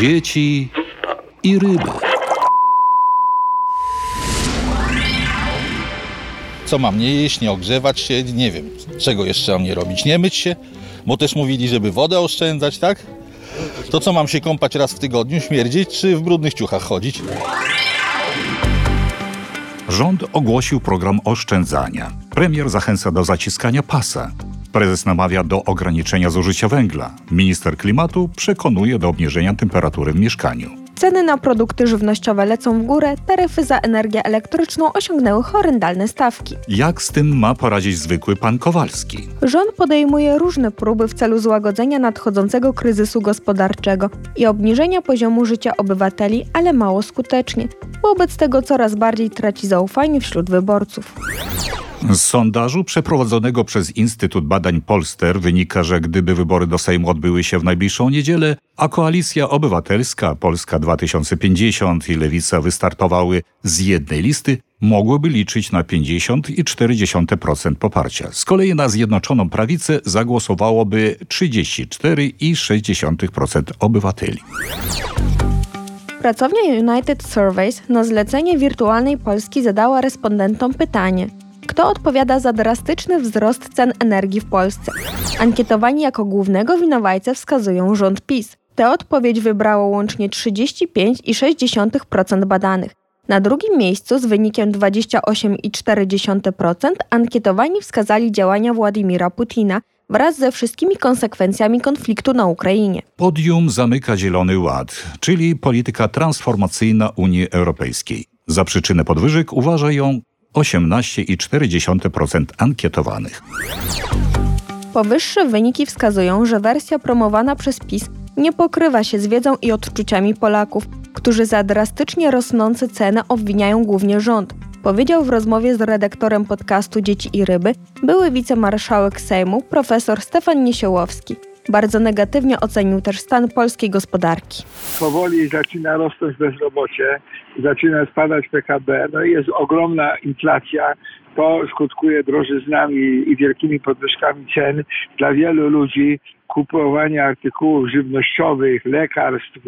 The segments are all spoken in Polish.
dzieci i ryby. Co mam nie jeść, nie ogrzewać się, nie wiem, czego jeszcze mam nie robić, nie myć się, bo też mówili, żeby wodę oszczędzać, tak? To co mam się kąpać raz w tygodniu, śmierdzić, czy w brudnych ciuchach chodzić? Rząd ogłosił program oszczędzania. Premier zachęca do zaciskania pasa. Prezes namawia do ograniczenia zużycia węgla. Minister klimatu przekonuje do obniżenia temperatury w mieszkaniu. Ceny na produkty żywnościowe lecą w górę, taryfy za energię elektryczną osiągnęły horrendalne stawki. Jak z tym ma poradzić zwykły pan Kowalski? Rząd podejmuje różne próby w celu złagodzenia nadchodzącego kryzysu gospodarczego i obniżenia poziomu życia obywateli, ale mało skutecznie. Wobec tego coraz bardziej traci zaufanie wśród wyborców. Z sondażu przeprowadzonego przez Instytut Badań Polster wynika, że gdyby wybory do Sejmu odbyły się w najbliższą niedzielę, a Koalicja Obywatelska, Polska 2050 i Lewica wystartowały z jednej listy, mogłyby liczyć na 50,4% poparcia. Z kolei na Zjednoczoną Prawicę zagłosowałoby 34,6% obywateli. Pracownia United Surveys na zlecenie wirtualnej Polski zadała respondentom pytanie – kto odpowiada za drastyczny wzrost cen energii w Polsce? Ankietowani jako głównego winowajcę wskazują rząd PiS. Tę odpowiedź wybrało łącznie 35,6% badanych. Na drugim miejscu z wynikiem 28,4% ankietowani wskazali działania Władimira Putina wraz ze wszystkimi konsekwencjami konfliktu na Ukrainie. Podium zamyka Zielony Ład, czyli polityka transformacyjna Unii Europejskiej. Za przyczynę podwyżek uważa ją 18,4% ankietowanych. Powyższe wyniki wskazują, że wersja promowana przez PiS nie pokrywa się z wiedzą i odczuciami Polaków, którzy za drastycznie rosnące ceny obwiniają głównie rząd, powiedział w rozmowie z redaktorem podcastu Dzieci i Ryby były wicemarszałek Sejmu profesor Stefan Niesiołowski. Bardzo negatywnie ocenił też stan polskiej gospodarki. Powoli zaczyna rosnąć bezrobocie, zaczyna spadać PKB, no i jest ogromna inflacja. To skutkuje drożyznami i wielkimi podwyżkami cen dla wielu ludzi. Kupowanie artykułów żywnościowych, lekarstw,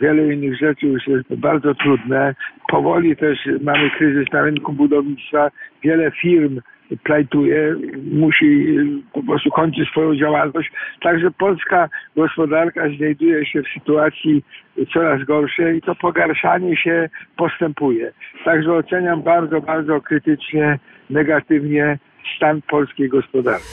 wiele innych rzeczy już jest bardzo trudne. Powoli też mamy kryzys na rynku budownictwa. Wiele firm plajtuje, musi po prostu kończyć swoją działalność. Także polska gospodarka znajduje się w sytuacji coraz gorszej i to pogarszanie się postępuje. Także oceniam bardzo, bardzo krytycznie, negatywnie stan polskiej gospodarki.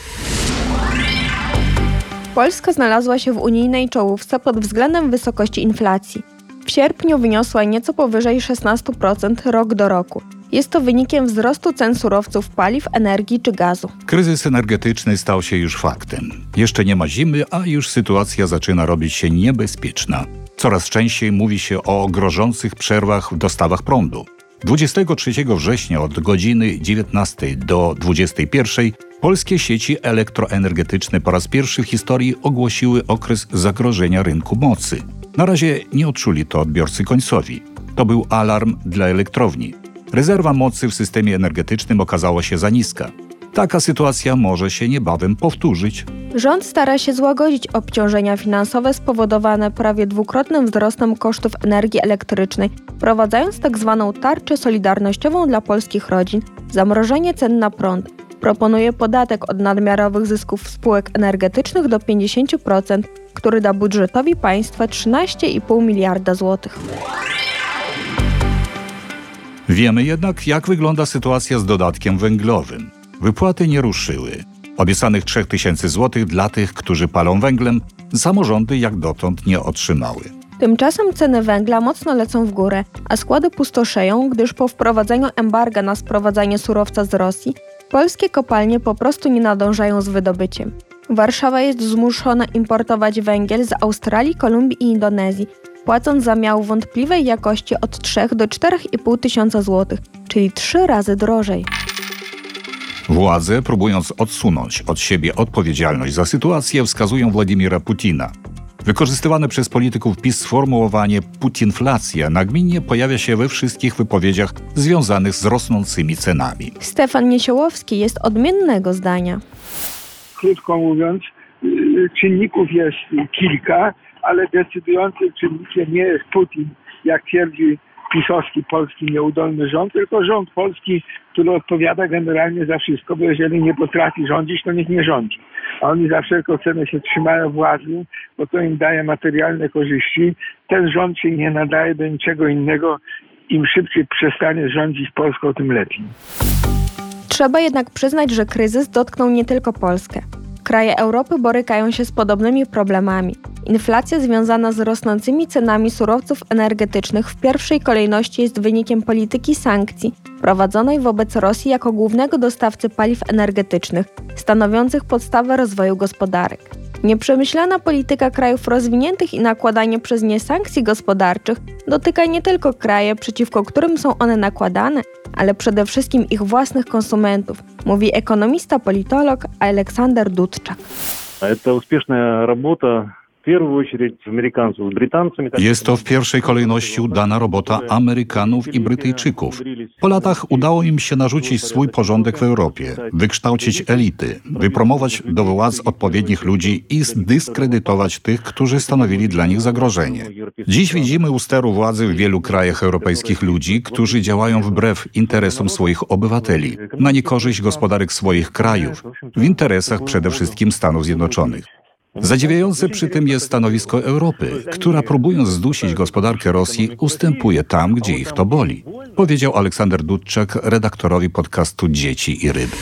Polska znalazła się w unijnej czołówce pod względem wysokości inflacji. W sierpniu wyniosła nieco powyżej 16% rok do roku. Jest to wynikiem wzrostu cen surowców paliw, energii czy gazu. Kryzys energetyczny stał się już faktem. Jeszcze nie ma zimy, a już sytuacja zaczyna robić się niebezpieczna. Coraz częściej mówi się o grożących przerwach w dostawach prądu. 23 września od godziny 19 do 21 polskie sieci elektroenergetyczne po raz pierwszy w historii ogłosiły okres zagrożenia rynku mocy. Na razie nie odczuli to odbiorcy końcowi. To był alarm dla elektrowni. Rezerwa mocy w systemie energetycznym okazała się za niska. Taka sytuacja może się niebawem powtórzyć. Rząd stara się złagodzić obciążenia finansowe spowodowane prawie dwukrotnym wzrostem kosztów energii elektrycznej, wprowadzając tzw. Tak tarczę solidarnościową dla polskich rodzin, zamrożenie cen na prąd. Proponuje podatek od nadmiarowych zysków spółek energetycznych do 50%, który da budżetowi państwa 13,5 miliarda złotych. Wiemy jednak, jak wygląda sytuacja z dodatkiem węglowym. Wypłaty nie ruszyły. Obiecanych 3000 zł dla tych, którzy palą węglem, samorządy jak dotąd nie otrzymały. Tymczasem ceny węgla mocno lecą w górę, a składy pustoszeją, gdyż po wprowadzeniu embarga na sprowadzanie surowca z Rosji, polskie kopalnie po prostu nie nadążają z wydobyciem. Warszawa jest zmuszona importować węgiel z Australii, Kolumbii i Indonezji, płacąc za miał wątpliwej jakości od 3 do 4,5 tysiąca złotych, czyli trzy razy drożej. Władze, próbując odsunąć od siebie odpowiedzialność za sytuację, wskazują Władimira Putina. Wykorzystywane przez polityków PiS sformułowanie putinflacja nagminnie pojawia się we wszystkich wypowiedziach związanych z rosnącymi cenami. Stefan Niesiołowski jest odmiennego zdania. Krótko mówiąc, y, czynników jest kilka, ale decydującym czynnikiem nie jest Putin, jak twierdzi pisowski, polski nieudolny rząd, tylko rząd polski, który odpowiada generalnie za wszystko, bo jeżeli nie potrafi rządzić, to niech nie rządzi. A oni za wszelką cenę się trzymają władzy, bo to im daje materialne korzyści. Ten rząd się nie nadaje do niczego innego. Im szybciej przestanie rządzić Polską, tym lepiej. Trzeba jednak przyznać, że kryzys dotknął nie tylko Polskę. Kraje Europy borykają się z podobnymi problemami. Inflacja związana z rosnącymi cenami surowców energetycznych w pierwszej kolejności jest wynikiem polityki sankcji prowadzonej wobec Rosji jako głównego dostawcy paliw energetycznych, stanowiących podstawę rozwoju gospodarek. Nieprzemyślana polityka krajów rozwiniętych i nakładanie przez nie sankcji gospodarczych dotyka nie tylko kraje, przeciwko którym są one nakładane, ale przede wszystkim ich własnych konsumentów, mówi ekonomista politolog Aleksander Dudczak. Это успешная работа jest to w pierwszej kolejności udana robota Amerykanów i Brytyjczyków. Po latach udało im się narzucić swój porządek w Europie, wykształcić elity, wypromować do władz odpowiednich ludzi i zdyskredytować tych, którzy stanowili dla nich zagrożenie. Dziś widzimy u steru władzy w wielu krajach europejskich ludzi, którzy działają wbrew interesom swoich obywateli, na niekorzyść gospodarek swoich krajów, w interesach przede wszystkim Stanów Zjednoczonych. Zadziwiające przy tym jest stanowisko Europy, która próbując zdusić gospodarkę Rosji, ustępuje tam, gdzie ich to boli. Powiedział Aleksander Dudczak redaktorowi podcastu Dzieci i Ryby.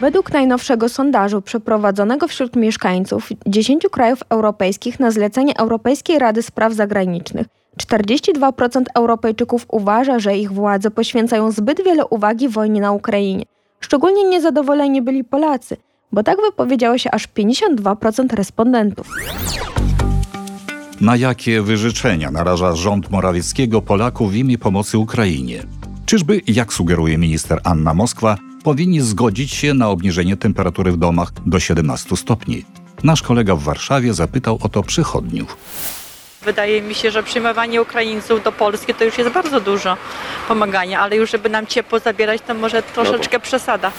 Według najnowszego sondażu przeprowadzonego wśród mieszkańców 10 krajów europejskich na zlecenie Europejskiej Rady Spraw Zagranicznych 42% Europejczyków uważa, że ich władze poświęcają zbyt wiele uwagi wojnie na Ukrainie. Szczególnie niezadowoleni byli Polacy, bo tak wypowiedziało się aż 52% respondentów. Na jakie wyrzeczenia naraża rząd Morawieckiego Polaków w imię pomocy Ukrainie? Czyżby, jak sugeruje minister Anna Moskwa, powinni zgodzić się na obniżenie temperatury w domach do 17 stopni? Nasz kolega w Warszawie zapytał o to przychodniów. Wydaje mi się, że przyjmowanie Ukraińców do Polski to już jest bardzo dużo pomagania, ale już żeby nam ciepło zabierać, to może troszeczkę przesada.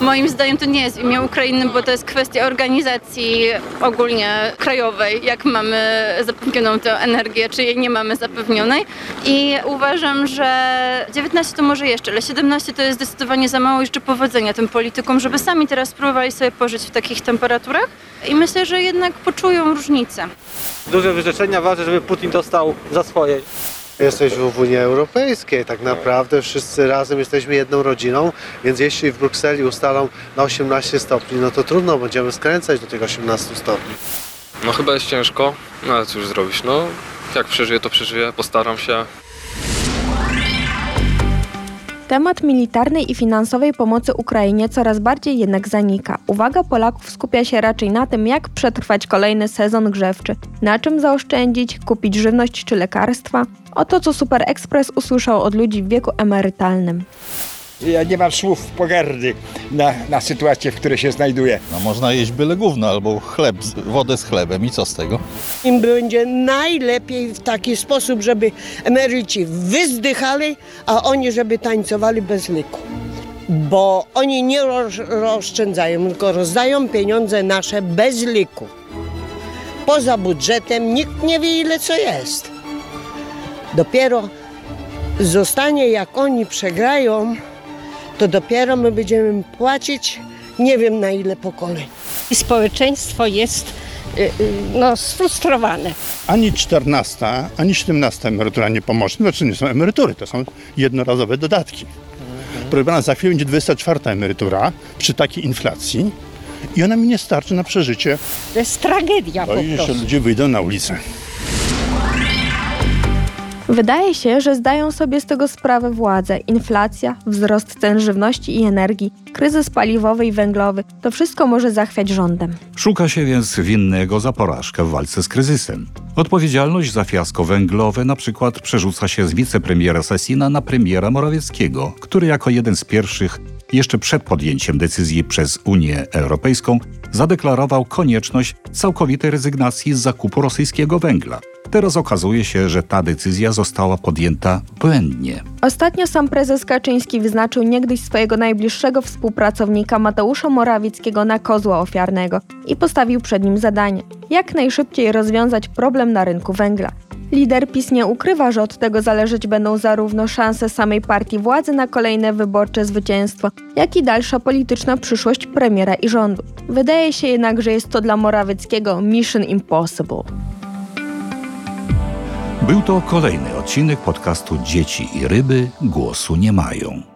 Moim zdaniem to nie jest imię Ukrainy, bo to jest kwestia organizacji ogólnie krajowej, jak mamy zapewnioną tę energię, czy jej nie mamy zapewnionej. I uważam, że 19 to może jeszcze, ale 17 to jest zdecydowanie za mało jeszcze powodzenia tym politykom, żeby sami teraz spróbowali sobie pożyć w takich temperaturach. I myślę, że jednak poczują różnicę. duże wyrzeczenia ważne, żeby Putin dostał za swoje. Jesteśmy w Unii Europejskiej, tak naprawdę wszyscy razem jesteśmy jedną rodziną, więc jeśli w Brukseli ustalą na 18 stopni, no to trudno, będziemy skręcać do tych 18 stopni. No chyba jest ciężko, no ale cóż zrobić, no jak przeżyję to przeżyję, postaram się. Temat militarnej i finansowej pomocy Ukrainie coraz bardziej jednak zanika. Uwaga Polaków skupia się raczej na tym, jak przetrwać kolejny sezon grzewczy, na czym zaoszczędzić, kupić żywność czy lekarstwa. Oto co Super Express usłyszał od ludzi w wieku emerytalnym. Ja nie mam słów pogardy na, na sytuację, w której się znajduję. No można jeść byle gówno albo chleb, z- wodę z chlebem i co z tego? Im będzie najlepiej w taki sposób, żeby emeryci wyzdychali, a oni żeby tańcowali bez liku. Bo oni nie roz, oszczędzają, tylko rozdają pieniądze nasze bez liku. Poza budżetem nikt nie wie ile co jest. Dopiero zostanie jak oni przegrają, to dopiero my będziemy płacić nie wiem na ile pokoleń. Społeczeństwo jest y, y, no, sfrustrowane. Ani 14, ani 17 emerytura nie pomoże. Znaczy nie są emerytury, to są jednorazowe dodatki. Proszę pana, za chwilę będzie 24 emerytura przy takiej inflacji i ona mi nie starczy na przeżycie. To jest tragedia No po i jeszcze prostu. ludzie wyjdą na ulicę. Wydaje się, że zdają sobie z tego sprawę władze. Inflacja, wzrost cen żywności i energii, kryzys paliwowy i węglowy to wszystko może zachwiać rządem. Szuka się więc winnego za porażkę w walce z kryzysem. Odpowiedzialność za fiasko węglowe na przykład przerzuca się z wicepremiera Sasina na premiera Morawieckiego, który jako jeden z pierwszych jeszcze przed podjęciem decyzji przez Unię Europejską zadeklarował konieczność całkowitej rezygnacji z zakupu rosyjskiego węgla. Teraz okazuje się, że ta decyzja została podjęta błędnie. Ostatnio sam prezes Kaczyński wyznaczył niegdyś swojego najbliższego współpracownika Mateusza Morawieckiego na kozła ofiarnego i postawił przed nim zadanie: jak najszybciej rozwiązać problem na rynku węgla. Lider PiS nie ukrywa, że od tego zależeć będą zarówno szanse samej partii władzy na kolejne wyborcze zwycięstwo, jak i dalsza polityczna przyszłość premiera i rządu. Wydaje się jednak, że jest to dla Morawieckiego mission impossible. Był to kolejny odcinek podcastu Dzieci i ryby głosu nie mają.